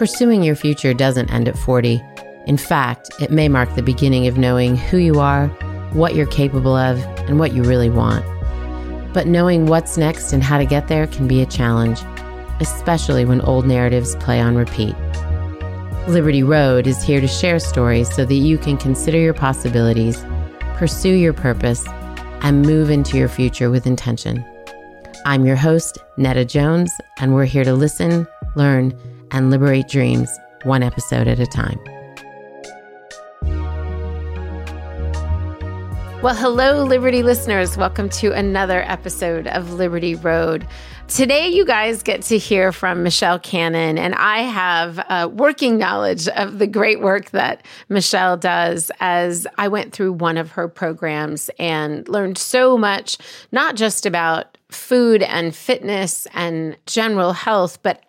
Pursuing your future doesn't end at 40. In fact, it may mark the beginning of knowing who you are, what you're capable of, and what you really want. But knowing what's next and how to get there can be a challenge, especially when old narratives play on repeat. Liberty Road is here to share stories so that you can consider your possibilities, pursue your purpose, and move into your future with intention. I'm your host, Nada Jones, and we're here to listen, learn, and liberate dreams one episode at a time. Well, hello, Liberty listeners. Welcome to another episode of Liberty Road. Today, you guys get to hear from Michele Canon, and I have uh, working knowledge of the great work that Michele does as I went through one of her programs and learned so much, not just about food and fitness and general health, but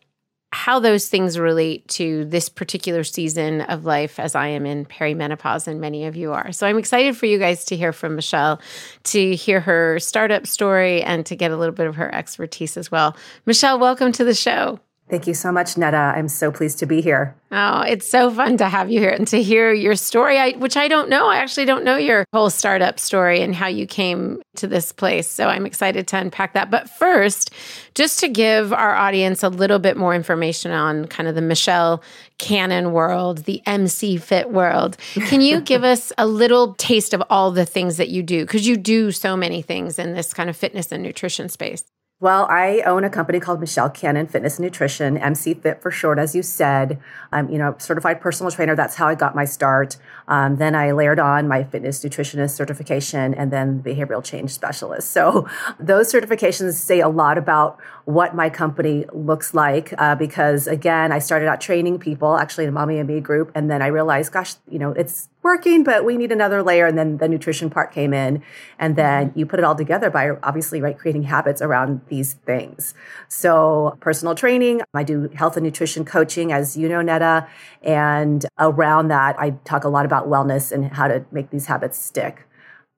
how those things relate to this particular season of life as I am in perimenopause and many of you are. So I'm excited for you guys to hear from Michele, to hear her startup story and to get a little bit of her expertise as well. Michele, welcome to the show. Thank you so much, Nada. I'm so pleased to be here. Oh, it's so fun to have you here and to hear your story, I, which I don't know. I actually don't know your whole startup story and how you came to this place. So I'm excited to unpack that. But first, just to give our audience a little bit more information on kind of the Michele Canon world, the MC Fit world, can you give us a little taste of all the things that you do? Because you do so many things in this kind of fitness and nutrition space. Well, I own a company called Michele Canon Fitness and Nutrition, MC Fit for short, as you said. I'm, you know, certified personal trainer. That's how I got my start. Um, then I layered on my fitness nutritionist certification and then behavioral change specialist. So those certifications say a lot about what my company looks like. Uh, because again, I started out training people, actually in a mommy and me group, and then I realized, gosh, you know, it's working, but we need another layer. And then the nutrition part came in. And then mm-hmm. you put it all together by obviously right creating habits around these things. So personal training, I do health and nutrition coaching, as you know, Nada. And around that, I talk a lot about wellness and how to make these habits stick.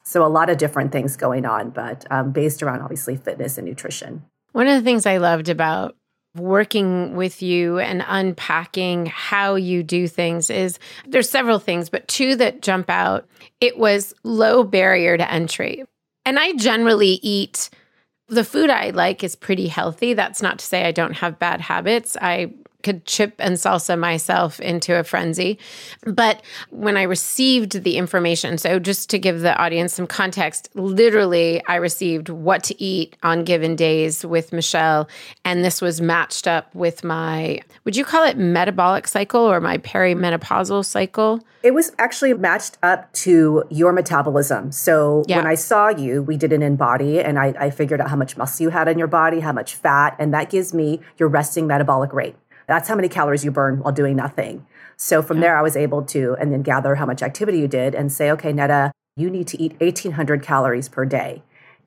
So a lot of different things going on, but um, based around obviously fitness and nutrition. One of the things I loved about working with you and unpacking how you do things is there's several things, but two that jump out. It was low barrier to entry. And I generally eat the food I like is pretty healthy. That's not to say I don't have bad habits. I could chip and salsa myself into a frenzy. But when I received the information, so just to give the audience some context, literally I received what to eat on given days with Michele. And this was matched up with my, would you call it metabolic cycle or my perimenopausal cycle? It was actually matched up to your metabolism. So yeah. when I saw you, we did an InBody and I, I figured out how much muscle you had in your body, how much fat, and that gives me your resting metabolic rate. That's how many calories you burn while doing nothing. So from there, I was able to, and then gather how much activity you did and say, okay, Nada, you need to eat 1800 calories per day.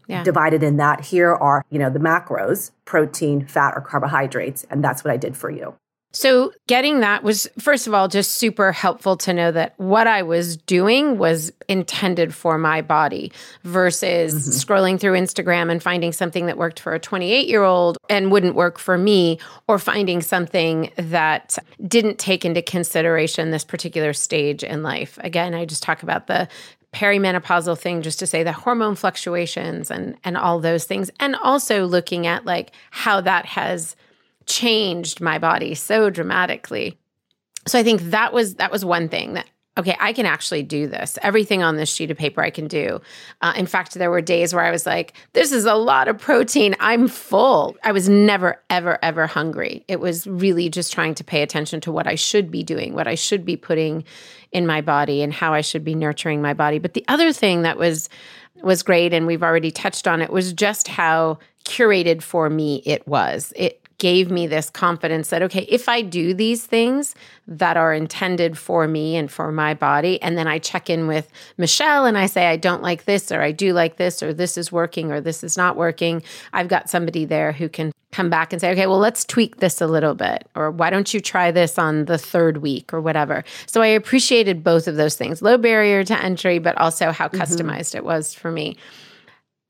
yeah. divided in that here are, you know, the macros, protein, fat, or carbohydrates. And that's what I did for you. So, getting that was, first of all, just super helpful to know that what I was doing was intended for my body versus mm-hmm. scrolling through Instagram and finding something that worked for a 28 year old and wouldn't work for me, or finding something that didn't take into consideration this particular stage in life. Again, I just talk about the perimenopausal thing just to say the hormone fluctuations and and all those things and also looking at like how that has changed my body so dramatically. So I think that was that was one thing that okay, I can actually do this. Everything on this sheet of paper I can do. Uh, in fact, there were days where I was like, this is a lot of protein. I'm full. I was never, ever, ever hungry. It was really just trying to pay attention to what I should be doing, what I should be putting in my body, and how I should be nurturing my body. But the other thing that was was great and we've already touched on it was just how curated for me it was. It gave me this confidence that, okay, if I do these things that are intended for me and for my body, and then I check in with Michele and I say, I don't like this, or I do like this, or this is working, or this is not working, I've got somebody there who can come back and say, okay, well, let's tweak this a little bit, or why don't you try this on the third week, or whatever. So I appreciated both of those things low barrier to entry, but also how mm-hmm. customized it was for me.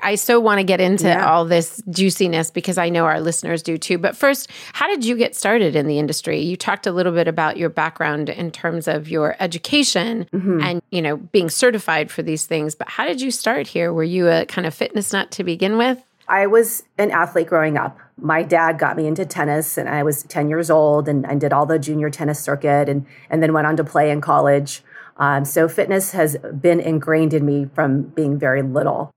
I so want to get into yeah. all this juiciness because I know our listeners do too. But first, how did you get started in the industry? You talked a little bit about your background in terms of your education mm-hmm. and, you know, being certified for these things, but how did you start here? Were you a kind of fitness nut to begin with? I was an athlete growing up. My dad got me into tennis and I was 10 years old and I did all the junior tennis circuit and, and then went on to play in college. Um, so fitness has been ingrained in me from being very little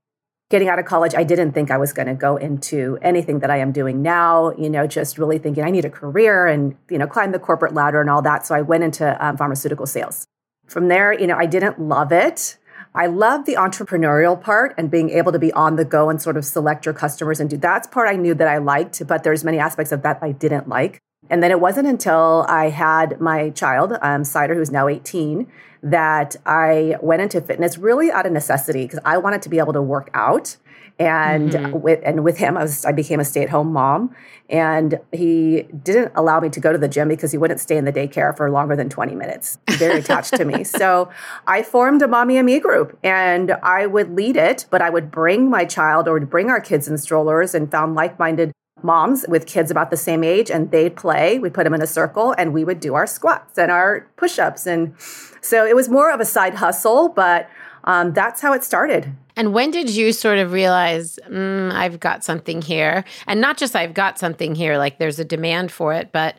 getting out of college, I didn't think I was going to go into anything that I am doing now, you know, just really thinking I need a career and, you know, climb the corporate ladder and all that. So I went into um, pharmaceutical sales. From there, you know, I didn't love it. I love the entrepreneurial part and being able to be on the go and sort of select your customers and do that's part I knew that I liked, but there's many aspects of that I didn't like. And then it wasn't until I had my child, um, Cider, who's now 18, that I went into fitness really out of necessity because I wanted to be able to work out. And mm-hmm. with and with him, I was I became a stay at home mom, and he didn't allow me to go to the gym because he wouldn't stay in the daycare for longer than twenty minutes. Very attached to me, so I formed a mommy and me group, and I would lead it, but I would bring my child or would bring our kids in strollers and found like minded moms with kids about the same age and they'd play. We put them in a circle and we would do our squats and our push ups. And so it was more of a side hustle, but um, that's how it started. And when did you sort of realize, mm, I've got something here? And not just I've got something here, like there's a demand for it, but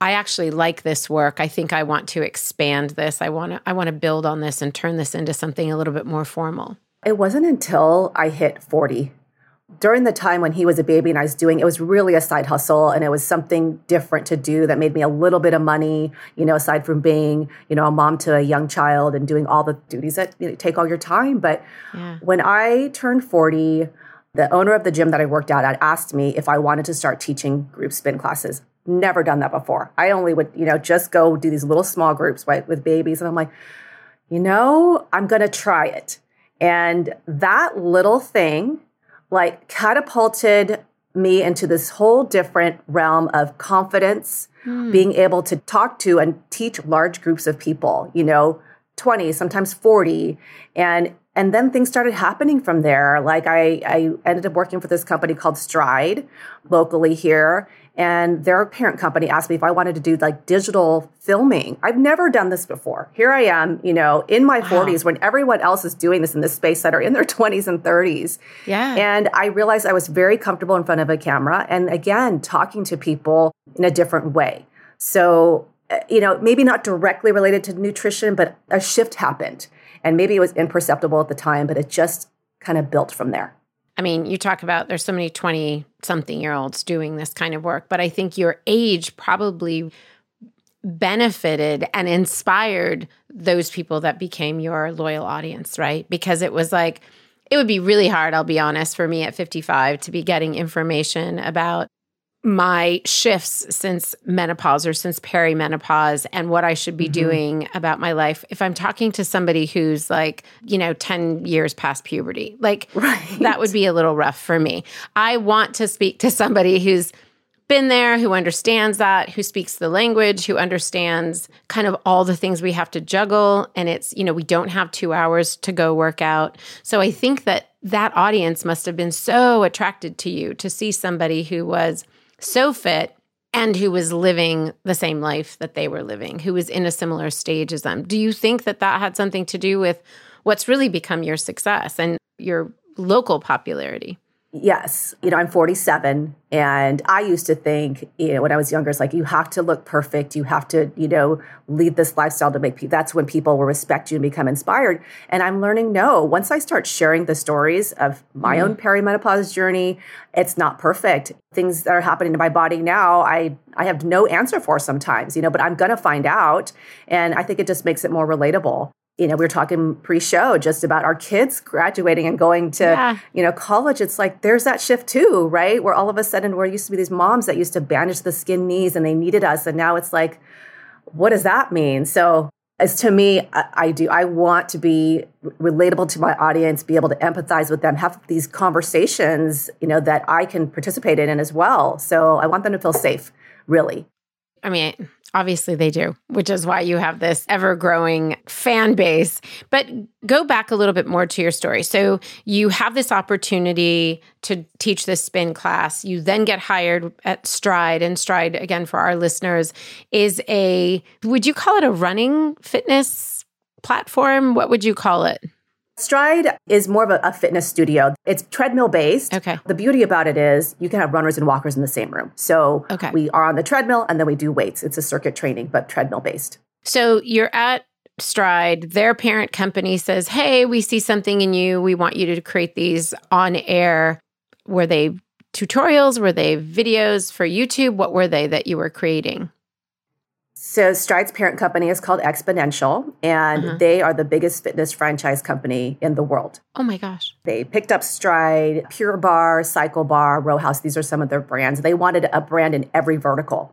I actually like this work. I think I want to expand this. I want to I want to build on this and turn this into something a little bit more formal. It wasn't until I hit 40 during the time when he was a baby and I was doing it was really a side hustle and it was something different to do that made me a little bit of money, you know, aside from being, you know, a mom to a young child and doing all the duties that you know, take all your time. But yeah. when I turned 40, the owner of the gym that I worked out at asked me if I wanted to start teaching group spin classes. Never done that before. I only would, you know, just go do these little small groups right, with babies. And I'm like, you know, I'm going to try it. And that little thing like catapulted me into this whole different realm of confidence, mm. being able to talk to and teach large groups of people, you know, 20, sometimes 40. And and then things started happening from there. Like I, I ended up working for this company called Stride locally here. And their parent company asked me if I wanted to do like digital filming. I've never done this before. Here I am, you know, in my wow. 40s when everyone else is doing this in this space that are in their 20s and 30s. Yeah. And I realized I was very comfortable in front of a camera and again, talking to people in a different way. So, uh, you know, maybe not directly related to nutrition, but a shift happened and maybe it was imperceptible at the time, but it just kind of built from there. I mean, you talk about there's so many 20 something year olds doing this kind of work, but I think your age probably benefited and inspired those people that became your loyal audience, right? Because it was like, it would be really hard, I'll be honest, for me at 55 to be getting information about my shifts since menopause or since perimenopause and what I should be mm-hmm. doing about my life if I'm talking to somebody who's like, you know, 10 years past puberty. Like right. that would be a little rough for me. I want to speak to somebody who's been there, who understands that, who speaks the language, who understands kind of all the things we have to juggle. And it's, you know, we don't have two hours to go work out. So I think that that audience must have been so attracted to you to see somebody who was so fit and who was living the same life that they were living, who was in a similar stage as them. Do you think that that had something to do with what's really become your success and your local popularity? Yes. You know, I'm 47 and I used to think, you know, when I was younger, it's like you have to look perfect. You have to, you know, lead this lifestyle to make people, that's when people will respect you and become inspired. And I'm learning no, once I start sharing the stories of my mm. own perimenopause journey, it's not perfect. Things that are happening to my body now, I I have no answer for sometimes, you know, but I'm going to find out and I think it just makes it more relatable you know, we were talking pre-show just about our kids graduating and going to, yeah. you know, college. It's like there's that shift too, right? Where all of a sudden we're used to be these moms that used to bandage the skin knees and they needed us. And now it's like, what does that mean? So as to me, I, I do. I want to be relatable to my audience, be able to empathize with them, have these conversations, you know, that I can participate in as well. So I want them to feel safe, really. I mean, obviously they do, which is why you have this ever growing fan base. But go back a little bit more to your story. So you have this opportunity to teach this spin class. You then get hired at Stride, and Stride, again, for our listeners, is a, would you call it a running fitness platform? What would you call it? Stride is more of a, a, fitness studio. It's treadmill based. Okay. The beauty about it is you can have runners and walkers in the same room. So okay. we are on the treadmill and then we do weights. It's a circuit training, but treadmill based. So you're at Stride. Their parent company says, Hey, we see something in you. We want you to create these on air. Were they tutorials? Were they videos for YouTube? What were they that you were creating? So Stride's parent company is called Xponential, and uh-huh. they are the biggest fitness franchise company in the world. Oh my gosh. They picked up Stride, Pure Barre, Cycle Bar, Row House. These are some of their brands. They wanted a brand in every vertical.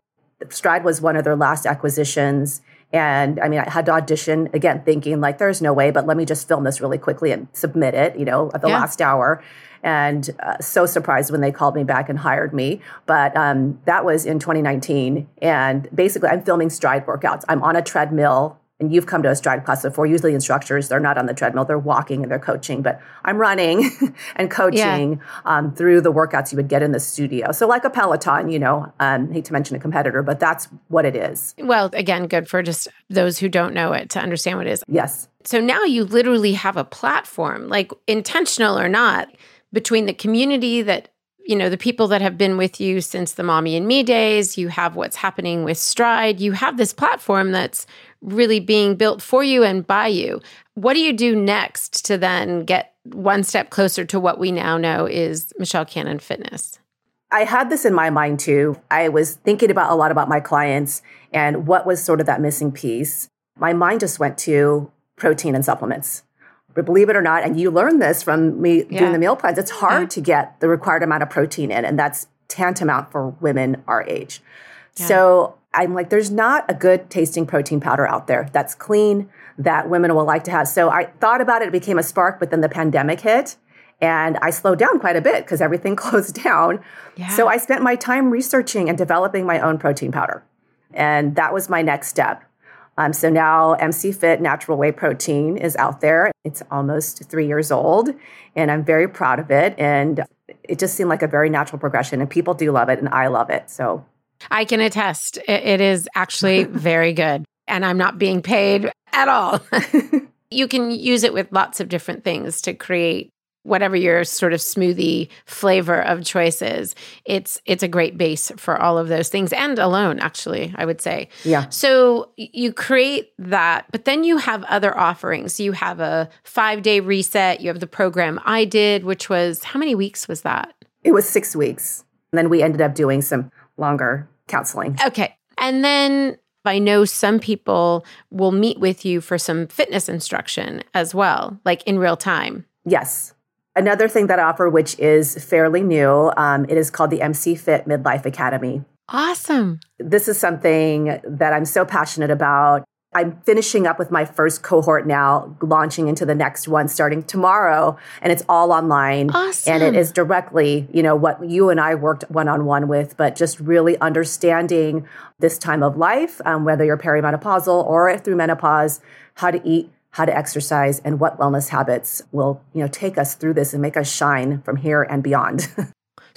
Stride was one of their last acquisitions. And I mean, I had to audition again, thinking like, there's no way, but let me just film this really quickly and submit it, you know, at the yeah. last hour and uh, so surprised when they called me back and hired me. But um, that was in 2019. And basically, I'm filming stride workouts. I'm on a treadmill. And you've come to a stride class before. Usually, instructors, they're not on the treadmill, they're walking and they're coaching, but I'm running and coaching yeah. um, through the workouts you would get in the studio. So, like a Peloton, you know, um, hate to mention a competitor, but that's what it is. Well, again, good for just those who don't know it to understand what it is. Yes. So now you literally have a platform, like intentional or not between the community that you know the people that have been with you since the mommy and me days you have what's happening with stride you have this platform that's really being built for you and by you what do you do next to then get one step closer to what we now know is michele canon fitness I had this in my mind too. I was thinking about a lot about my clients and what was sort of that missing piece. My mind just went to protein and supplements. But believe it or not, and you learn this from me yeah. doing the meal plans, it's hard yeah. to get the required amount of protein in, and that's tantamount for women our age. Yeah. So I'm like, there's not a good tasting protein powder out there that's clean that women will like to have. So I thought about it, it became a spark, but then the pandemic hit and I slowed down quite a bit because everything closed down. Yeah. So I spent my time researching and developing my own protein powder. And that was my next step. Um, so now MC Fit Natural Whey Protein is out there. It's almost three years old, and I'm very proud of it. And it just seemed like a very natural progression, and people do love it, and I love it. So I can attest, it is actually very good. And I'm not being paid at all. you can use it with lots of different things to create whatever your sort of smoothie flavor of choice is. It's it's a great base for all of those things and alone actually i would say. Yeah. So you create that but then you have other offerings. You have a five day reset. You have the program i did which was how many weeks was that? It was six weeks. And then we ended up doing some longer counseling okay and then I know some people will meet with you for some fitness instruction as well, like in real time. Yes. Another thing that I offer, which is fairly new, um, it is called the MC Fit Midlife Academy. Awesome. This is something that I'm so passionate about. I'm finishing up with my first cohort now, launching into the next one starting tomorrow, and it's all online. Awesome. And it is directly, you know, what you and I worked one on one with, but just really understanding this time of life, um, whether you're perimenopausal or through menopause, how to eat, how to exercise, and what wellness habits will, you know, take us through this and make us shine from here and beyond.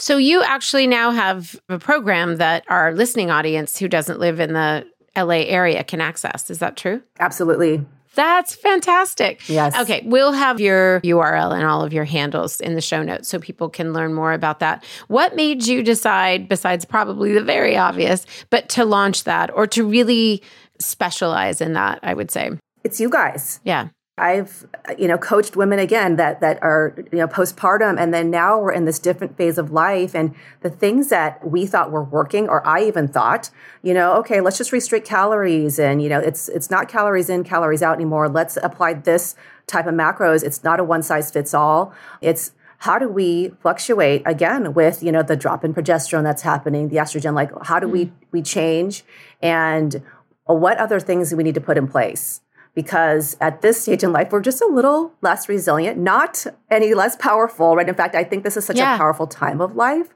So you actually now have a program that our listening audience who doesn't live in the LA area can access. Is that true? Absolutely. That's fantastic. Yes. Okay. We'll have your URL and all of your handles in the show notes so people can learn more about that. What made you decide, besides probably the very obvious, but to launch that or to really specialize in that, I would say? It's you guys. Yeah. I've you know coached women again that that are you know postpartum and then now we're in this different phase of life and the things that we thought were working or I even thought you know okay let's just restrict calories and you know it's it's not calories in calories out anymore. Let's apply this type of macros. It's not a one size fits all. It's how do we fluctuate again with you know the drop in progesterone that's happening the estrogen like how do we mm. we change and what other things do we need to put in place because at this stage in life, we're just a little less resilient, not any less powerful, right? In fact, I think this is such yeah. a powerful time of life,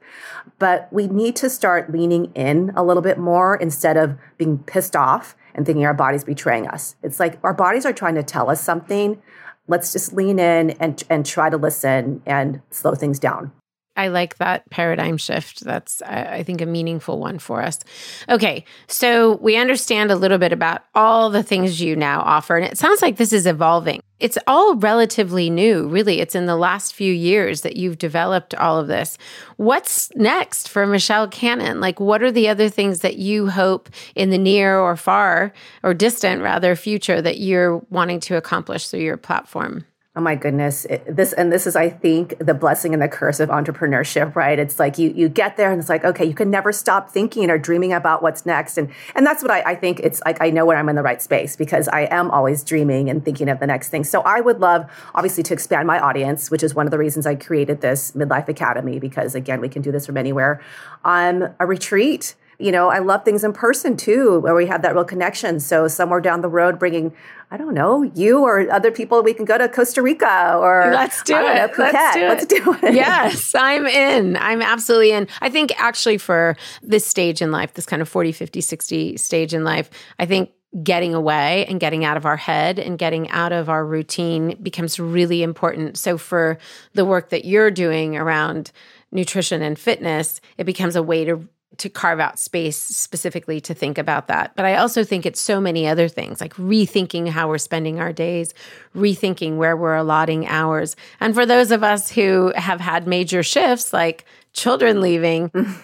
but we need to start leaning in a little bit more instead of being pissed off and thinking our body's betraying us. It's like our bodies are trying to tell us something. Let's just lean in and, and try to listen and slow things down. I like that paradigm shift. That's, I think, a meaningful one for us. Okay, so we understand a little bit about all the things you now offer, and it sounds like this is evolving. It's all relatively new, really. It's in the last few years that you've developed all of this. What's next for Michele Canon? Like, what are the other things that you hope in the near or far or distant, rather, future that you're wanting to accomplish through your platform? Oh my goodness. It, this and this is I think the blessing and the curse of entrepreneurship, right? It's like you you get there and it's like, okay, you can never stop thinking or dreaming about what's next. And and that's what I, I think it's like I know when I'm in the right space because I am always dreaming and thinking of the next thing. So I would love obviously to expand my audience, which is one of the reasons I created this Midlife Academy, because again, we can do this from anywhere. Um, a retreat you know, I love things in person too, where we have that real connection. So somewhere down the road, bringing, I don't know, you or other people, we can go to Costa Rica or let's do it. Know, let's do it. Let's do it. Yes, I'm in. I'm absolutely in. I think actually for this stage in life, this kind of 40, 50, 60 stage in life, I think getting away and getting out of our head and getting out of our routine becomes really important. So for the work that you're doing around nutrition and fitness, it becomes a way to to carve out space specifically to think about that. But I also think it's so many other things like rethinking how we're spending our days, rethinking where we're allotting hours. And for those of us who have had major shifts like children leaving, mm.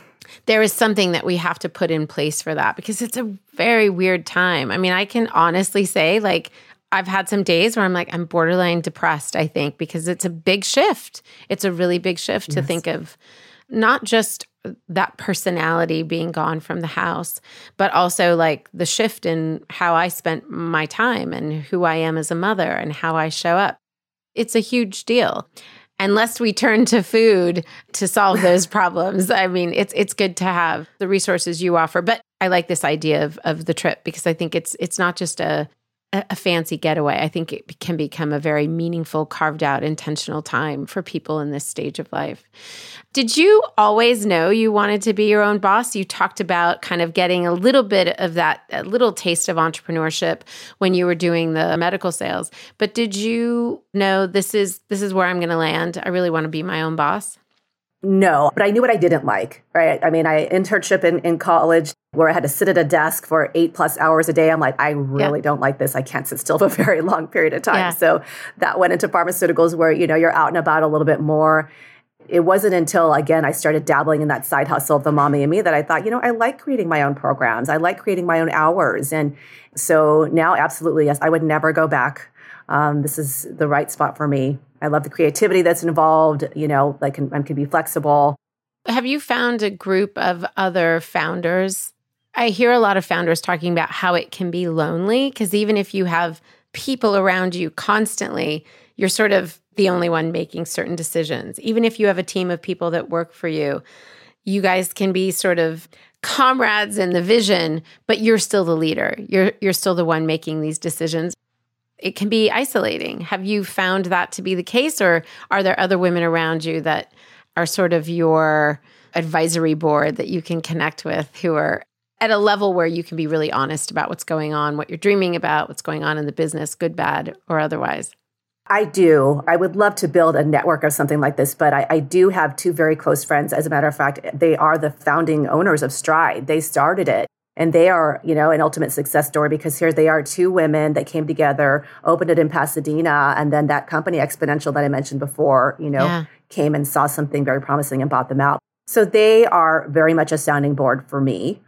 there is something that we have to put in place for that because it's a very weird time. I mean, I can honestly say, like, I've had some days where I'm like, I'm borderline depressed, I think, because it's a big shift. It's a really big shift yes. to think of not just that personality being gone from the house, but also like the shift in how I spent my time and who I am as a mother and how I show up. It's a huge deal. Unless we turn to food to solve those problems, I mean, it's it's good to have the resources you offer. But I like this idea of of the trip because I think it's it's not just a a fancy getaway. I think it can become a very meaningful, carved out, intentional time for people in this stage of life. Did you always know you wanted to be your own boss? You talked about kind of getting a little bit of that, a little taste of entrepreneurship when you were doing the medical sales. But did you know this is this is where I'm going to land? I really want to be my own boss. No, but I knew what I didn't like, right? I mean, I internship in, in college where I had to sit at a desk for eight plus hours a day. I'm like, I really yeah. don't like this. I can't sit still for a very long period of time. Yeah. So that went into pharmaceuticals where, you know, you're out and about a little bit more. It wasn't until, again, I started dabbling in that side hustle of the mommy and me that I thought, you know, I like creating my own programs. I like creating my own hours. And so now, absolutely, yes, I would never go back. Um, this is the right spot for me. I love the creativity that's involved, you know, like and, and can be flexible. Have you found a group of other founders? I hear a lot of founders talking about how it can be lonely because even if you have people around you constantly, you're sort of the only one making certain decisions. Even if you have a team of people that work for you, you guys can be sort of comrades in the vision, but you're still the leader. You're you're still the one making these decisions. It can be isolating. Have you found that to be the case or are there other women around you that are sort of your advisory board that you can connect with who are at a level where you can be really honest about what's going on, what you're dreaming about, what's going on in the business, good, bad, or otherwise? I do. I would love to build a network of something like this, but I, I, do have two very close friends. As a matter of fact, they are the founding owners of Stride. They started it. And they are, you know, an ultimate success story because here they are, two women that came together, opened it in Pasadena, and then that company Xponential that I mentioned before, you know, yeah. came and saw something very promising and bought them out. So they are very much a sounding board for me.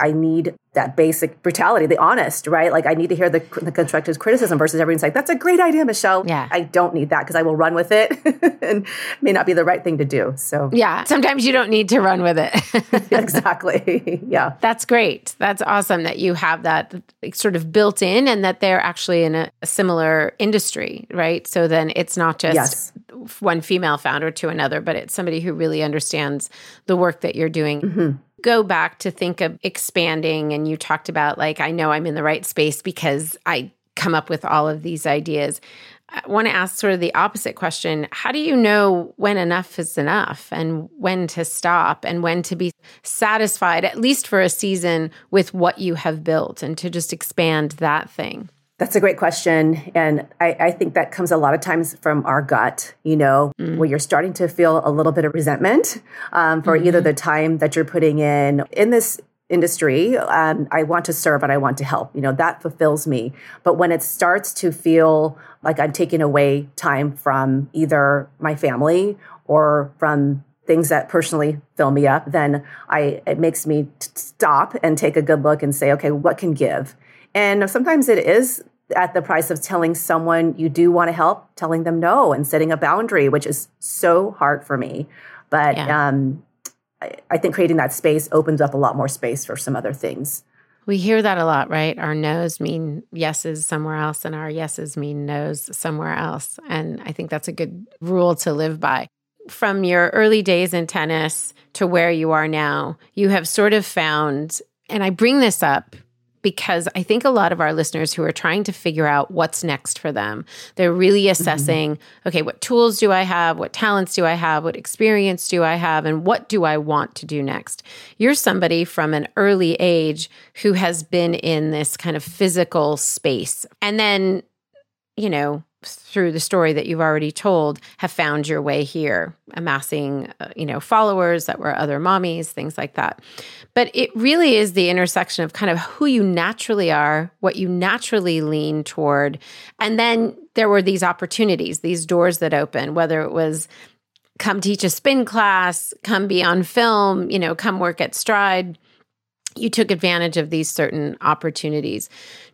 I need that basic brutality, the honest, right? Like I need to hear the, the constructive criticism versus everyone's like, that's a great idea, Michele. Yeah. I don't need that because I will run with it and may not be the right thing to do. So yeah, sometimes you don't need to run with it. exactly. yeah. That's great. That's awesome that you have that sort of built in and that they're actually in a, a similar industry, right? So then it's not just yes. one female founder to another, but it's somebody who really understands the work that you're doing. Mm-hmm go back to think of expanding and you talked about like I know I'm in the right space because I come up with all of these ideas. I want to ask sort of the opposite question. How do you know when enough is enough and when to stop and when to be satisfied, at least for a season, with what you have built and to just expand that thing? That's a great question. And I, I, think that comes a lot of times from our gut, you know, mm. where you're starting to feel a little bit of resentment um, for mm-hmm. either the time that you're putting in in this industry. Um, I want to serve and I want to help. You know, that fulfills me. But when it starts to feel like I'm taking away time from either my family or from things that personally fill me up, then I it makes me t- stop and take a good look and say, okay, what can give? And sometimes it is at the price of telling someone you do want to help, telling them no and setting a boundary, which is so hard for me. But yeah. um, I, I think creating that space opens up a lot more space for some other things. We hear that a lot, right? Our no's mean yeses somewhere else, and our yeses mean no's somewhere else. And I think that's a good rule to live by. From your early days in tennis to where you are now, you have sort of found, and I bring this up because I think a lot of our listeners who are trying to figure out what's next for them, they're really mm-hmm. assessing mm-hmm. okay, what tools do I have? What talents do I have? What experience do I have? And what do I want to do next? You're somebody from an early age who has been in this kind of physical space. And then, you know, through the story that you've already told have found your way here amassing uh, you know followers that were other mommies things like that. But it really is the intersection of kind of who you naturally are what you naturally lean toward and then there were these opportunities these doors that open whether it was come teach a spin class come be on film you know come work at stride. You took advantage of these certain opportunities.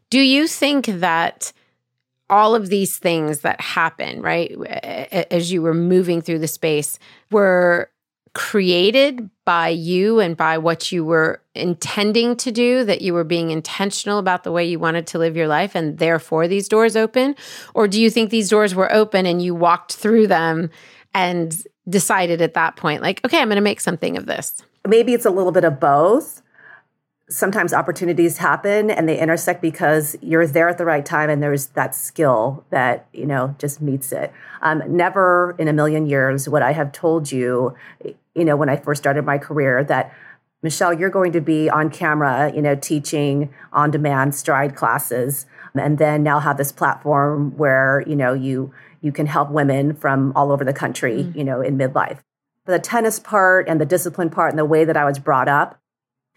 Do you think that all of these things that happen, right, as you were moving through the space, were created by you and by what you were intending to do, that you were being intentional about the way you wanted to live your life, and therefore these doors open? Or do you think these doors were open and you walked through them and decided at that point, like, okay, I'm going to make something of this? Maybe it's a little bit of both sometimes opportunities happen and they intersect because you're there at the right time and there's that skill that you know just meets it um, never in a million years would i have told you you know when i first started my career that michele you're going to be on camera you know teaching on demand stride classes and then now have this platform where you know you you can help women from all over the country mm-hmm. you know in midlife but the tennis part and the discipline part and the way that i was brought up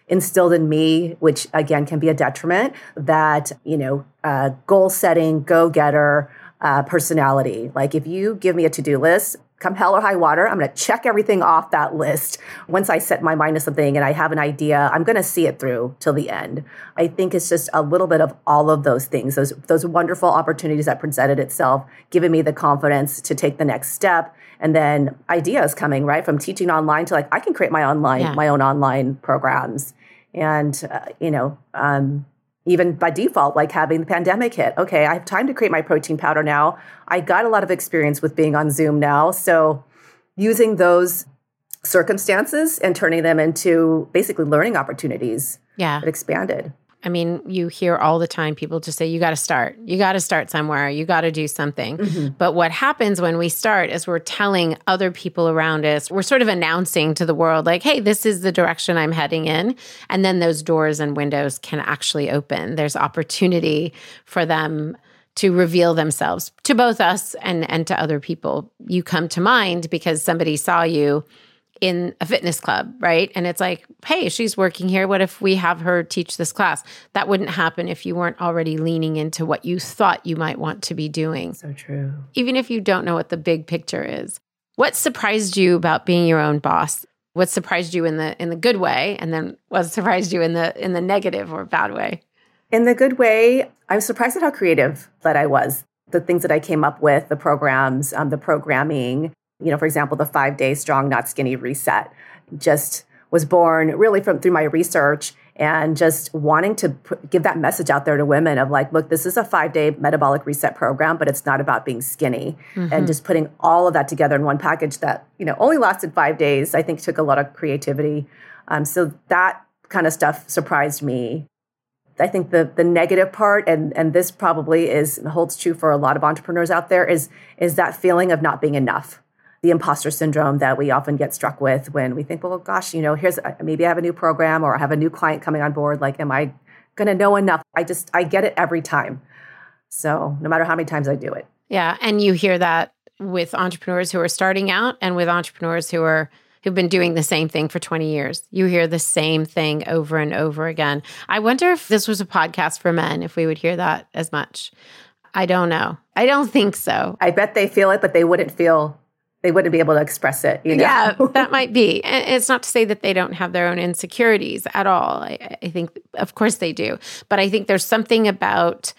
instilled in me, which again can be a detriment, that, you know, uh, goal setting, go getter, uh, personality. Like if you give me a to do list, come hell or high water, I'm going to check everything off that list. Once I set my mind to something and I have an idea, I'm going to see it through till the end. I think it's just a little bit of all of those things, those those wonderful opportunities that presented itself, giving me the confidence to take the next step, and then ideas coming right from teaching online to like I can create my online yeah. my own online programs and uh, you know um, even by default, like having the pandemic hit. Okay, I have time to create my protein powder now. I got a lot of experience with being on Zoom now. So using those circumstances and turning them into basically learning opportunities. Yeah. It expanded. I mean, you hear all the time people just say, you got to start. You got to start somewhere. You got to do something. Mm-hmm. But what happens when we start is we're telling other people around us, we're sort of announcing to the world, like, hey, this is the direction I'm heading in. And then those doors and windows can actually open. There's opportunity for them to reveal themselves to both us and, and to other people. You come to mind because somebody saw you in a fitness club, right? And it's like, hey, she's working here. What if we have her teach this class? That wouldn't happen if you weren't already leaning into what you thought you might want to be doing. So true. Even if you don't know what the big picture is. What surprised you about being your own boss? What surprised you in the in the good way and then what surprised you in the in the negative or bad way? In the good way, I was surprised at how creative that I was. The things that I came up with, the programs, um, the programming, you know, for example, the five day strong, not skinny reset just was born really from through my research and just wanting to give that message out there to women of like, look, this is a five day metabolic reset program, but it's not about being skinny. Mm-hmm. And just putting all of that together in one package that, you know, only lasted five days, I think took a lot of creativity. Um, so that kind of stuff surprised me. I think the the negative part, and and this probably is holds true for a lot of entrepreneurs out there, is is that feeling of not being enough the imposter syndrome that we often get struck with when we think, well, gosh, you know, here's uh, maybe I have a new program or I have a new client coming on board. Like, am I going to know enough? I just, I get it every time. So no matter how many times I do it. Yeah. And you hear that with entrepreneurs who are starting out and with entrepreneurs who are, who've been doing the same thing for 20 years. You hear the same thing over and over again. I wonder if this was a podcast for men, if we would hear that as much. I don't know. I don't think so. I bet they feel it, but they wouldn't feel they wouldn't be able to express it. You know? Yeah, that might be. And it's not to say that they don't have their own insecurities at all. I, I think, of course, they do. But I think there's something about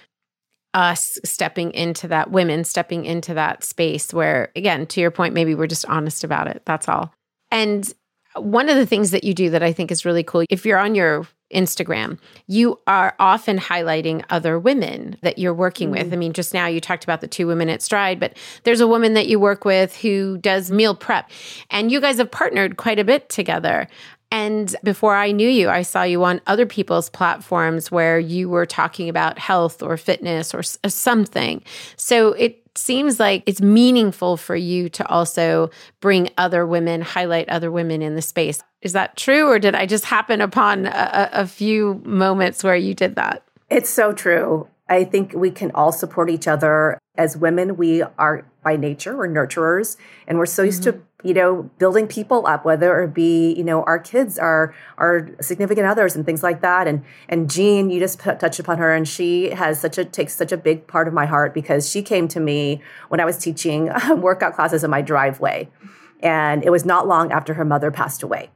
us stepping into that, women stepping into that space where, again, to your point, maybe we're just honest about it. That's all. And one of the things that you do that I think is really cool, if you're on your Instagram, you are often highlighting other women that you're working mm-hmm. with. I mean, just now you talked about the two women at Stride, but there's a woman that you work with who does meal prep, and you guys have partnered quite a bit together. And before I knew you, I saw you on other people's platforms where you were talking about health or fitness or something. So it seems like it's meaningful for you to also bring other women, highlight other women in the space. Is that true, or did I just happen upon a, a few moments where you did that? It's so true. I think we can all support each other. As women, we are by nature, we're nurturers, and we're so used mm-hmm. to you know building people up whether it be you know our kids our our significant others and things like that and and jean you just touched upon her and she has such a takes such a big part of my heart because she came to me when i was teaching workout classes in my driveway and it was not long after her mother passed away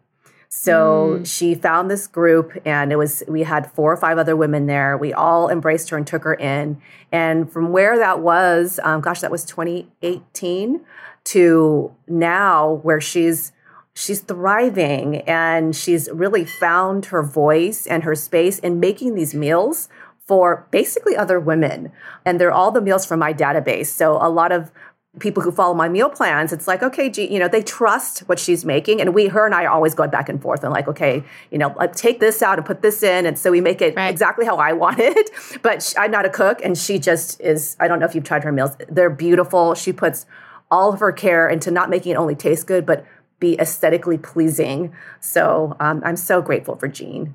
so mm. she found this group, and it was, we had four or five other women there. We all embraced her and took her in. And from where that was, um, gosh, that was 2018 to now where she's, she's thriving and she's really found her voice and her space in making these meals for basically other women. And they're all the meals from my database. So a lot of people who follow my meal plans, it's like, okay, gee, you know, they trust what she's making. And we, her and I are always going back and forth and like, okay, you know, like, take this out and put this in. And so we make it right. exactly how I want it. But she, I'm not a cook. And she just is, I don't know if you've tried her meals. They're beautiful. She puts all of her care into not making it only taste good, but be aesthetically pleasing. So um, I'm so grateful for Jean.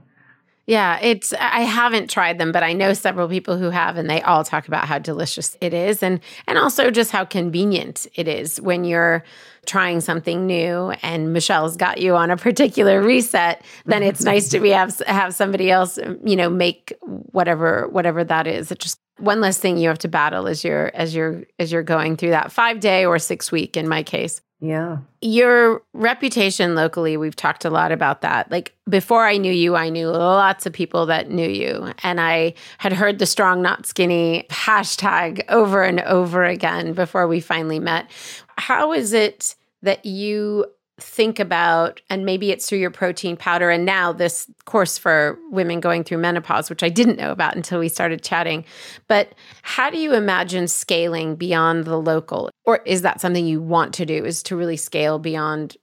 Yeah, it's I haven't tried them, but I know several people who have and they all talk about how delicious it is and and also just how convenient it is when you're trying something new and Michele's got you on a particular reset, then it's nice to be have have somebody else, you know, make whatever whatever that is. It just one less thing you have to battle as you're as you're as you're going through that 5 day or 6 week in my case. Yeah. Your reputation locally, we've talked a lot about that. Like before I knew you, I knew lots of people that knew you. And I had heard the strong, not skinny hashtag over and over again before we finally met. How is it that you think about, and maybe it's through your protein powder, and now this course for women going through menopause, which I didn't know about until we started chatting. But how do you imagine scaling beyond the local? Or is that something you want to do, is to really scale beyond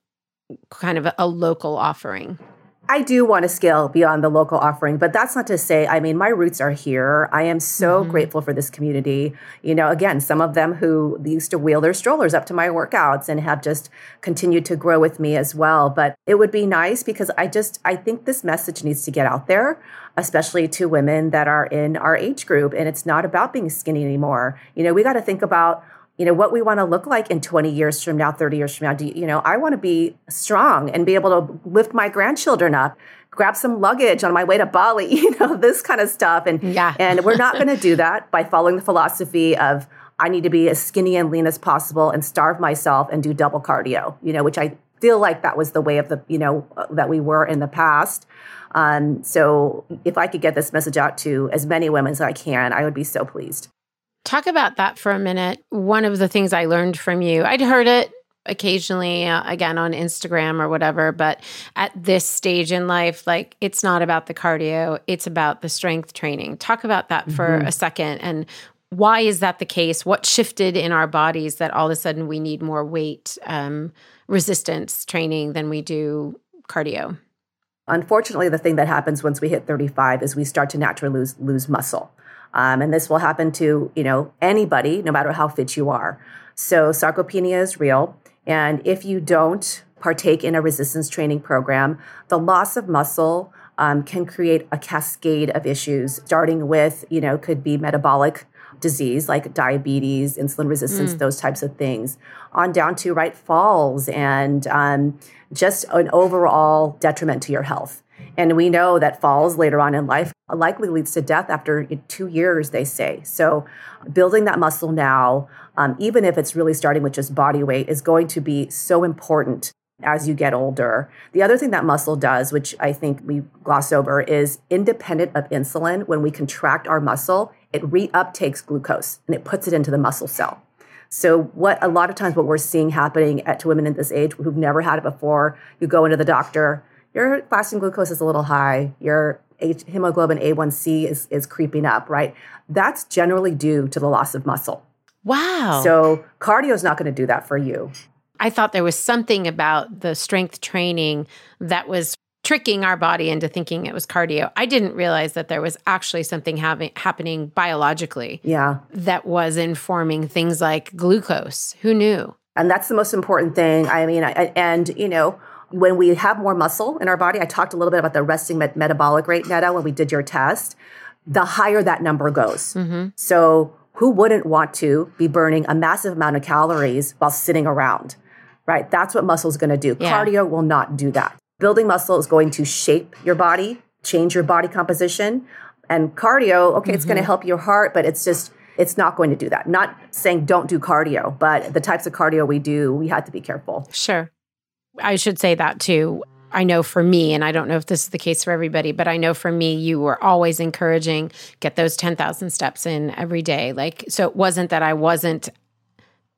kind of a, a local offering? I do want to scale beyond the local offering, but that's not to say, I mean, my roots are here. I am so mm-hmm. grateful for this community. You know, again, some of them who used to wheel their strollers up to my workouts and have just continued to grow with me as well. But it would be nice because I just, I think this message needs to get out there, especially to women that are in our age group. And it's not about being skinny anymore. You know, we got to think about you know what we want to look like in 20 years from now 30 years from now do you, you know i want to be strong and be able to lift my grandchildren up grab some luggage on my way to bali you know this kind of stuff. And yeah. and we're not going to do that by following the philosophy of i need to be as skinny and lean as possible and starve myself and do double cardio you know which i feel like that was the way of the you know that we were in the past. Um, so if i could get this message out to as many women as i can i would be so pleased Talk about that for a minute. One of the things I learned from you, I'd heard it occasionally uh, again on Instagram or whatever, but at this stage in life, like it's not about the cardio, it's about the strength training. Talk about that for mm-hmm. a second and why is that the case? What shifted in our bodies that all of a sudden we need more weight um, resistance training than we do cardio? Unfortunately, the thing that happens once we hit 35 is we start to naturally lose lose muscle. Um, and this will happen to, you know, anybody, no matter how fit you are. So sarcopenia is real. And if you don't partake in a resistance training program, the loss of muscle um, can create a cascade of issues, starting with, you know, could be metabolic disease like diabetes, insulin resistance, mm. those types of things, on down to right falls and um, just an overall detriment to your health. And we know that falls later on in life likely leads to death after two years, they say. So, building that muscle now, um, even if it's really starting with just body weight, is going to be so important as you get older. The other thing that muscle does, which I think we gloss over, is independent of insulin. When we contract our muscle, it reuptakes glucose and it puts it into the muscle cell. So, what a lot of times what we're seeing happening at, to women in this age who've never had it before, you go into the doctor, your fasting glucose is a little high, your H- hemoglobin A1C is, is creeping up, right? That's generally due to the loss of muscle. Wow. So cardio is not going to do that for you. I thought there was something about the strength training that was tricking our body into thinking it was cardio. I didn't realize that there was actually something having, happening biologically. Yeah. That was informing things like glucose. Who knew? And that's the most important thing. I mean, I, and you know, when we have more muscle in our body, I talked a little bit about the resting met- metabolic rate, Nada, when we did your test, the higher that number goes. Mm-hmm. So, who wouldn't want to be burning a massive amount of calories while sitting around, right? That's what muscle is going to do. Yeah. Cardio will not do that. Building muscle is going to shape your body, change your body composition. And cardio, okay, mm-hmm. it's going to help your heart, but it's just, it's not going to do that. Not saying don't do cardio, but the types of cardio we do, we have to be careful. Sure. I should say that too. I know for me, and I don't know if this is the case for everybody, but I know for me, you were always encouraging get those 10,000 steps in every day. Like, so it wasn't that I wasn't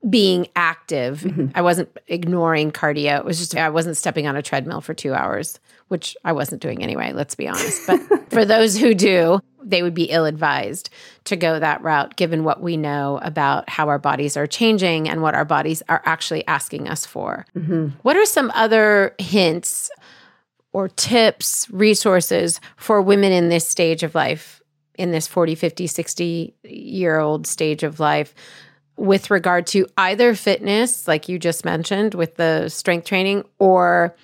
being active. Mm-hmm. I wasn't ignoring cardio. It was just I wasn't stepping on a treadmill for two hours, which I wasn't doing anyway, let's be honest. But for those who do, they would be ill advised to go that route, given what we know about how our bodies are changing and what our bodies are actually asking us for. Mm-hmm. What are some other hints or tips, resources for women in this stage of life, in this 40, 50, 60 year old stage of life? With regard to either fitness, like you just mentioned with the strength training, or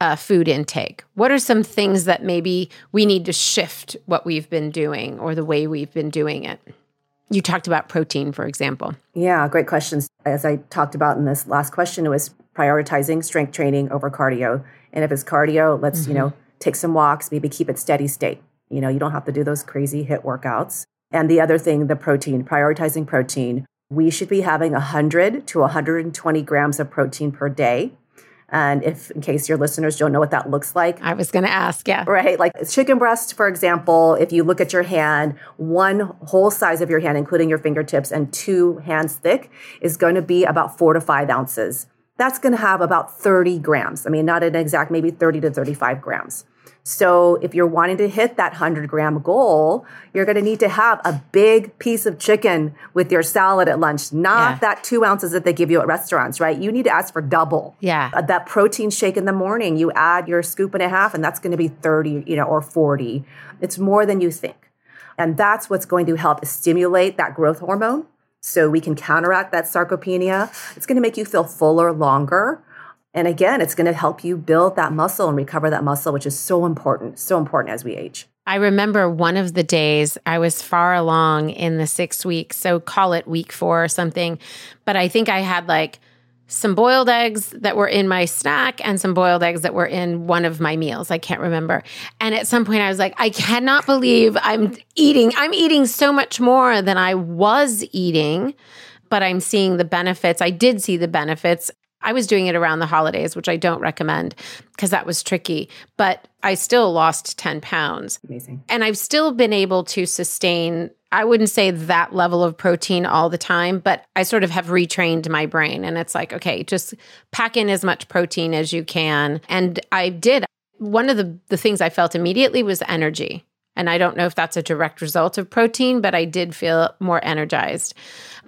uh, food intake? What are some things that maybe we need to shift what we've been doing or the way we've been doing it? You talked about protein, for example. Yeah, great questions. As I talked about in this last question, it was prioritizing strength training over cardio. And if it's cardio, let's, mm-hmm. you know, take some walks, maybe keep it steady state. You know, you don't have to do those crazy HIIT workouts. And the other thing, the protein, prioritizing protein. We should be having 100 to 120 grams of protein per day. And if, in case your listeners don't know what that looks like, I was going to ask, yeah. Right. Like chicken breast, for example, if you look at your hand, one whole size of your hand, including your fingertips and two hands thick, is going to be about four to five ounces. that's going to have about 30 grams. I mean, not an exact, maybe 30 to 35 grams. So if you're wanting to hit that 100 gram goal, you're going to need to have a big piece of chicken with your salad at lunch, not yeah. that two ounces that they give you at restaurants, right? You need to ask for double. Yeah. Uh, that protein shake in the morning, you add your scoop and a half, and that's going to be 30, you know, or 40. It's more than you think. And that's what's going to help stimulate that growth hormone so we can counteract that sarcopenia. It's going to make you feel fuller longer. And again, it's going to help you build that muscle and recover that muscle, which is so important, so important as we age. I remember one of the days I was far along in the six weeks, so call it week four or something. But I think I had like some boiled eggs that were in my snack and some boiled eggs that were in one of my meals. I can't remember. And at some point I was like, I cannot believe I'm eating. I'm eating so much more than I was eating, but I'm seeing the benefits. I did see the benefits. I was doing it around the holidays, which I don't recommend because that was tricky, but I still lost 10 pounds. Amazing. And I've still been able to sustain, I wouldn't say that level of protein all the time, but I sort of have retrained my brain. And it's like, okay, just pack in as much protein as you can. And I did. One of the, the things I felt immediately was energy. And I don't know if that's a direct result of protein, but I did feel more energized.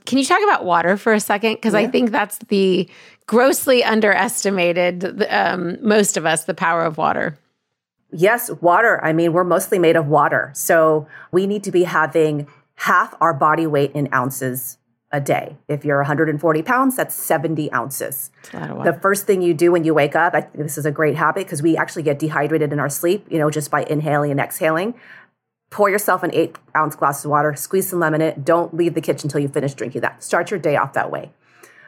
Can you talk about water for a second? Because yeah. I think that's the grossly underestimated, um, most of us, the power of water. Yes, water. I mean, we're mostly made of water. So we need to be having half our body weight in ounces a day. If you're 140 pounds, that's 70 ounces. The first thing you do when you wake up, I think this is a great habit because we actually get dehydrated in our sleep, you know, just by inhaling and exhaling. Pour yourself an eight ounce glass of water, squeeze some lemon in it. Don't leave the kitchen until you finish drinking that. Start your day off that way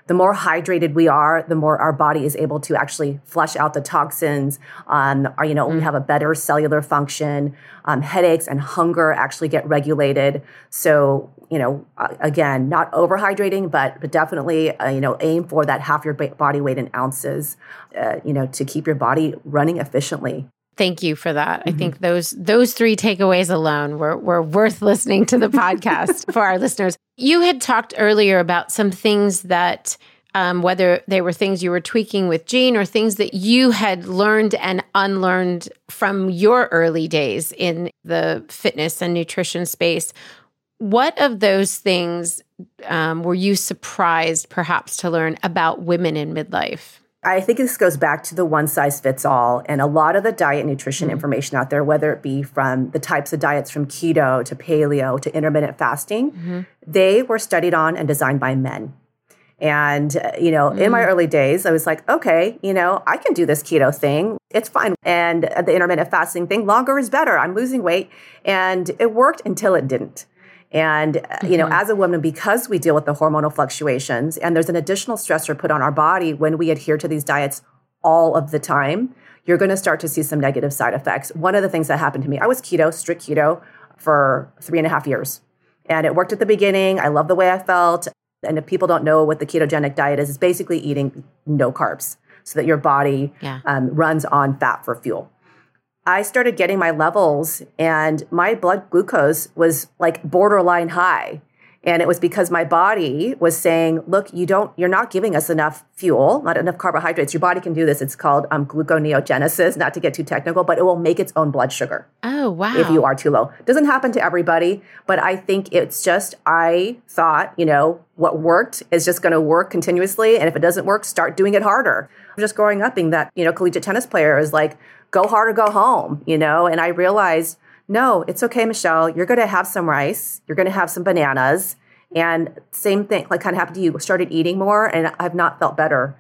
the more hydrated we are, the more our body is able to actually flush out the toxins. Um, or, you know, mm. we have a better cellular function. Um, headaches and hunger actually get regulated. So, you know, again, not overhydrating, but but definitely, uh, you know, aim for that half your body weight in ounces. Uh, you know, to keep your body running efficiently. Thank you for that. Mm-hmm. I think those those three takeaways alone were were worth listening to the podcast for our listeners. You had talked earlier about some things that um, whether they were things you were tweaking with Jean or things that you had learned and unlearned from your early days in the fitness and nutrition space. What of those things um, were you surprised perhaps to learn about women in midlife? I think this goes back to the one size fits all. And a lot of the diet nutrition mm-hmm. information out there, whether it be from the types of diets from keto to paleo to intermittent fasting, mm-hmm. they were studied on and designed by men. And, uh, you know, mm-hmm. in my mm. early days, I was like, okay, you know, I can do this keto thing. It's fine. And the intermittent fasting thing, longer is better. I'm losing weight. And it worked until it didn't. And, mm-hmm. you know, mm-hmm. as a woman, because we deal with the hormonal fluctuations and there's an additional stressor put on our body when we adhere to these diets all of the time, you're going to start to see some negative side effects. One of the things that happened to me, I was keto, strict keto for three and a half years. And it worked at the beginning. I love the way I felt. And if people don't know what the ketogenic diet is, it's basically eating no carbs so that your body yeah. um, runs on fat for fuel. I started getting my levels and my blood glucose was like borderline high. And it was because my body was saying, look, you don't, you're not giving us enough fuel, not enough carbohydrates. Your body can do this. It's called um, gluconeogenesis, not to get too technical, but it will make its own blood sugar. Oh, wow. If you are too low. Doesn't happen to everybody, but I think it's just, I thought, you know, what worked is just going to work continuously. And if it doesn't work, start doing it harder. Just growing up being that, you know, collegiate tennis player is like, go hard or go home, you know? And I realized, no, it's okay, Michele. You're going to have some rice. You're going to have some bananas. And same thing, like kind of happened to you. Started eating more, and I've not felt better.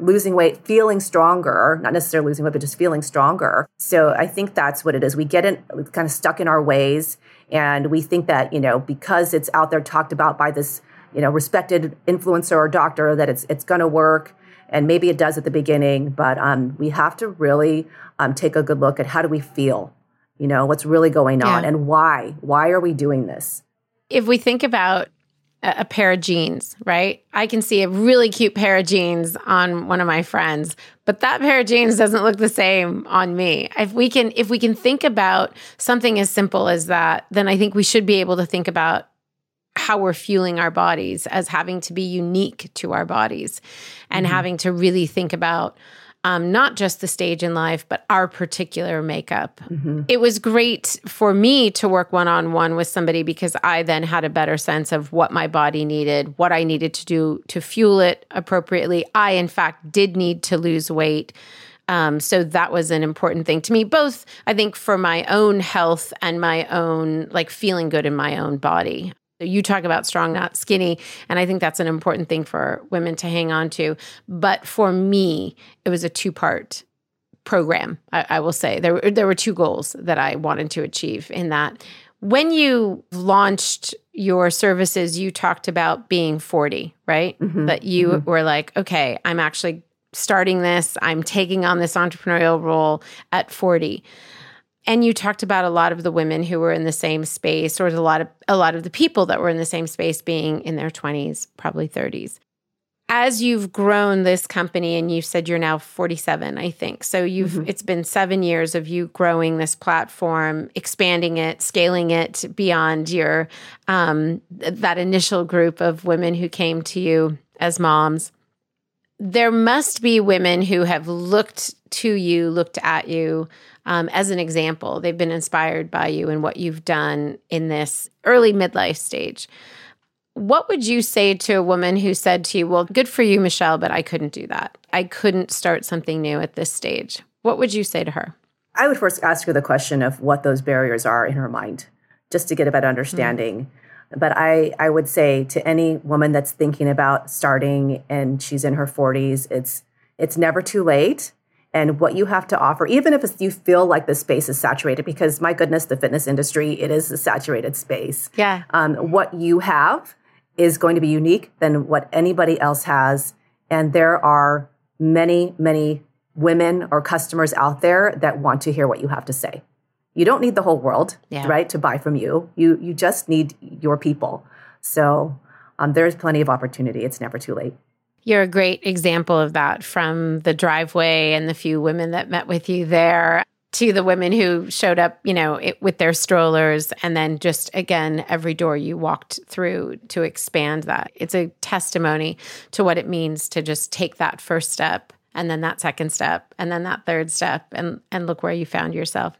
Losing weight, feeling stronger, not necessarily losing weight, but just feeling stronger. So I think that's what it is. We get in, kind of stuck in our ways, and we think that you know because it's out there talked about by this you know respected influencer or doctor that it's it's going to work and maybe it does at the beginning but um, we have to really um, take a good look at how do we feel you know what's really going on yeah. and why why are we doing this if we think about a, a pair of jeans right i can see a really cute pair of jeans on one of my friends but that pair of jeans doesn't look the same on me if we can if we can think about something as simple as that then i think we should be able to think about how we're fueling our bodies as having to be unique to our bodies and mm-hmm. having to really think about um, not just the stage in life, but our particular makeup. Mm-hmm. It was great for me to work one on one with somebody because I then had a better sense of what my body needed, what I needed to do to fuel it appropriately. I, in fact, did need to lose weight. Um, so that was an important thing to me, both I think for my own health and my own like feeling good in my own body. You talk about strong, not skinny. And I think that's an important thing for women to hang on to. But for me, it was a two part program, I, I, will say. There, there were two goals that I wanted to achieve in that. When you launched your services, you talked about being 40, right? Mm-hmm. That you mm-hmm. were like, okay, I'm actually starting this, I'm taking on this entrepreneurial role at 40 and you talked about a lot of the women who were in the same space or a lot of a lot of the people that were in the same space being in their 20s probably 30s as you've grown this company and you said you're now 47 i think. So you've mm-hmm. it's been 7 years of you growing this platform expanding it scaling it beyond your um, that initial group of women who came to you as moms. There must be women who have looked to you looked at you um, as an example. They've been inspired by you and what you've done in this early midlife stage. What would you say to a woman who said to you, Well, good for you, Michele, but I couldn't do that? I couldn't start something new at this stage. What would you say to her? I would first ask her the question of what those barriers are in her mind, just to get a better understanding. Mm-hmm. But I, I would say to any woman that's thinking about starting and she's in her 40s, it's it's never too late and what you have to offer, even if you feel like the space is saturated, because my goodness, the fitness industry, it is a saturated space. Yeah. Um, what you have is going to be unique than what anybody else has. And there are many, many women or customers out there that want to hear what you have to say. You don't need the whole world, yeah. right, to buy from you. You you just need your people. So um, there's plenty of opportunity. It's never too late. You're a great example of that from the driveway and the few women that met with you there to the women who showed up, you know, it, with their strollers and then just again every door you walked through to expand that. It's a testimony to what it means to just take that first step and then that second step and then that third step and and look where you found yourself.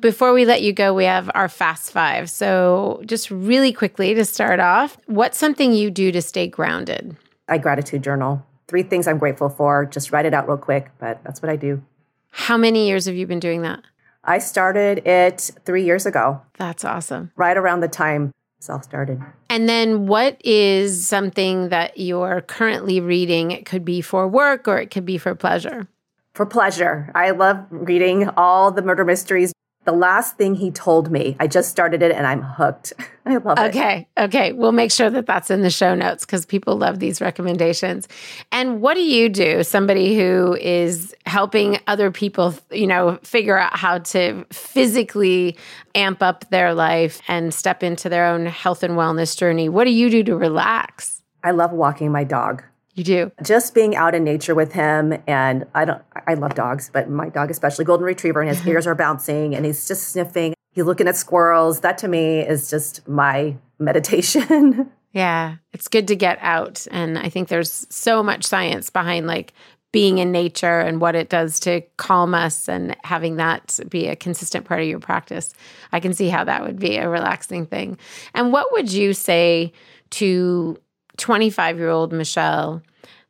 Before we let you go, we have our fast 5. So, just really quickly to start off, what's something you do to stay grounded? I gratitude journal. Three things I'm grateful for. Just write it out real quick, but that's what I do. How many years have you been doing that? I started it three years ago. That's awesome. Right around the time self started. And then what is something that you're currently reading? It could be for work or it could be for pleasure. For pleasure. I love reading all the murder mysteries, the last thing he told me. I just started it and I'm hooked. I love it. Okay. Okay. We'll make sure that that's in the show notes because people love these recommendations. And what do you do? Somebody who is helping other people, you know, figure out how to physically amp up their life and step into their own health and wellness journey. What do you do to relax? I love walking my dog. You do. Just being out in nature with him. And I don't, I love dogs, but my dog, especially Golden Retriever, and his mm-hmm. ears are bouncing and he's just sniffing. He's looking at squirrels. That to me is just my meditation. yeah. It's good to get out. And I think there's so much science behind like being in nature and what it does to calm us and having that be a consistent part of your practice. I can see how that would be a relaxing thing. And what would you say to 25 year old Michele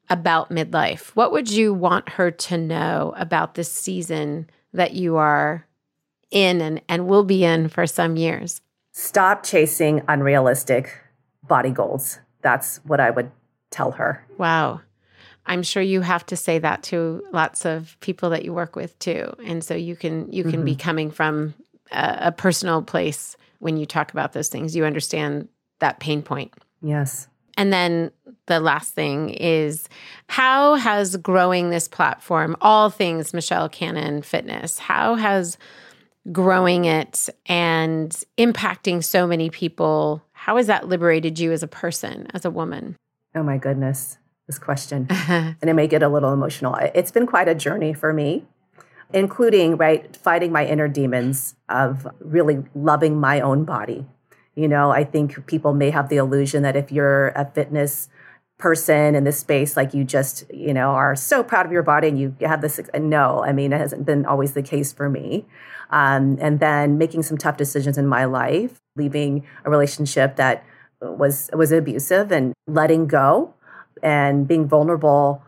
about midlife? What would you want her to know about this season that you are in and, and will be in for some years? Stop chasing unrealistic body goals. That's what I would tell her. Wow. I'm sure you have to say that to lots of people that you work with too. And so you can you can mm-hmm. be coming from a, a personal place when you talk about those things. You understand that pain point. Yes. And then the last thing is how has growing this platform, all things Michele Canon Fitness, how has growing it and impacting so many people, how has that liberated you as a person, as a woman? Oh my goodness, this question. and it may get a little emotional. It's been quite a journey for me, including, right, fighting my inner demons of really loving my own body You know, I think people may have the illusion that if you're a fitness person in this space, like you just, you know, are so proud of your body and you have this. No, I mean, it hasn't been always the case for me. Um, and then making some tough decisions in my life, leaving a relationship that was was abusive and letting go and being vulnerable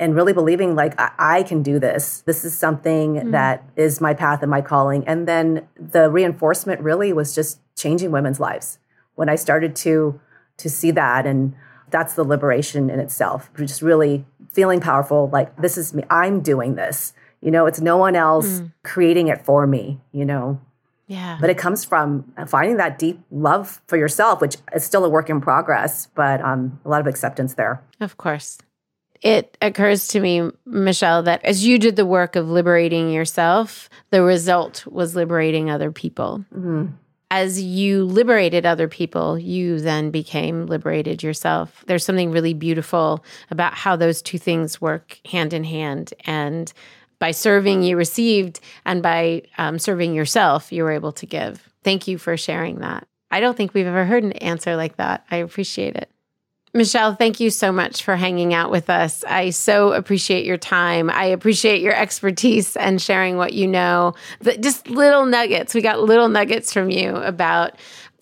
and really believing like I, I can do this. This is something mm. that is my path and my calling. And then the reinforcement really was just changing women's lives. When I started to to see that and that's the liberation in itself. Just really feeling powerful like this is me. I'm doing this. You know, it's no one else mm. creating it for me, you know. Yeah. But it comes from finding that deep love for yourself, which is still a work in progress, but um, a lot of acceptance there. Of course. It occurs to me, Michele, that as you did the work of liberating yourself, the result was liberating other people. Mm-hmm. As you liberated other people, you then became liberated yourself. There's something really beautiful about how those two things work hand in hand. And by serving, you received, and by um, serving yourself, you were able to give. Thank you for sharing that. I don't think we've ever heard an answer like that. I appreciate it. Michele, thank you so much for hanging out with us. I so appreciate your time. I appreciate your expertise and sharing what you know. just little nuggets. We got little nuggets from you about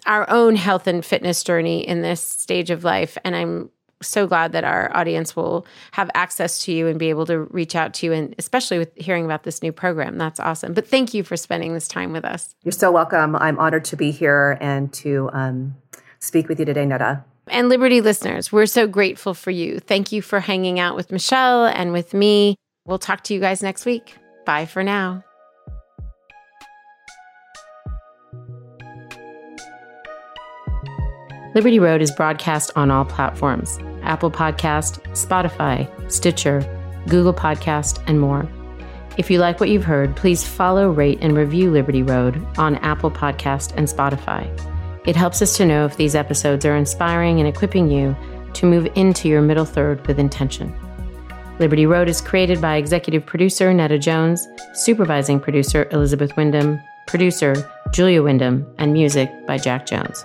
our own health and fitness journey in this stage of life. And I'm so glad that our audience will have access to you and be able to reach out to you, and especially with hearing about this new program. That's awesome. But thank you for spending this time with us. You're so welcome. I'm honored to be here and to um, speak with you today, Nada. And Liberty listeners, we're so grateful for you. Thank you for hanging out with Michele and with me. We'll talk to you guys next week. Bye for now. Liberty Road is broadcast on all platforms Apple Podcast, Spotify, Stitcher, Google Podcast, and more. If you like what you've heard, please follow, rate, and review Liberty Road on Apple Podcast and Spotify. It helps us to know if these episodes are inspiring and equipping you to move into your middle third with intention. Liberty Road is created by executive producer Nada Jones, supervising producer Elizabeth Wyndham, producer Julia Wyndham, and music by Jack Jones.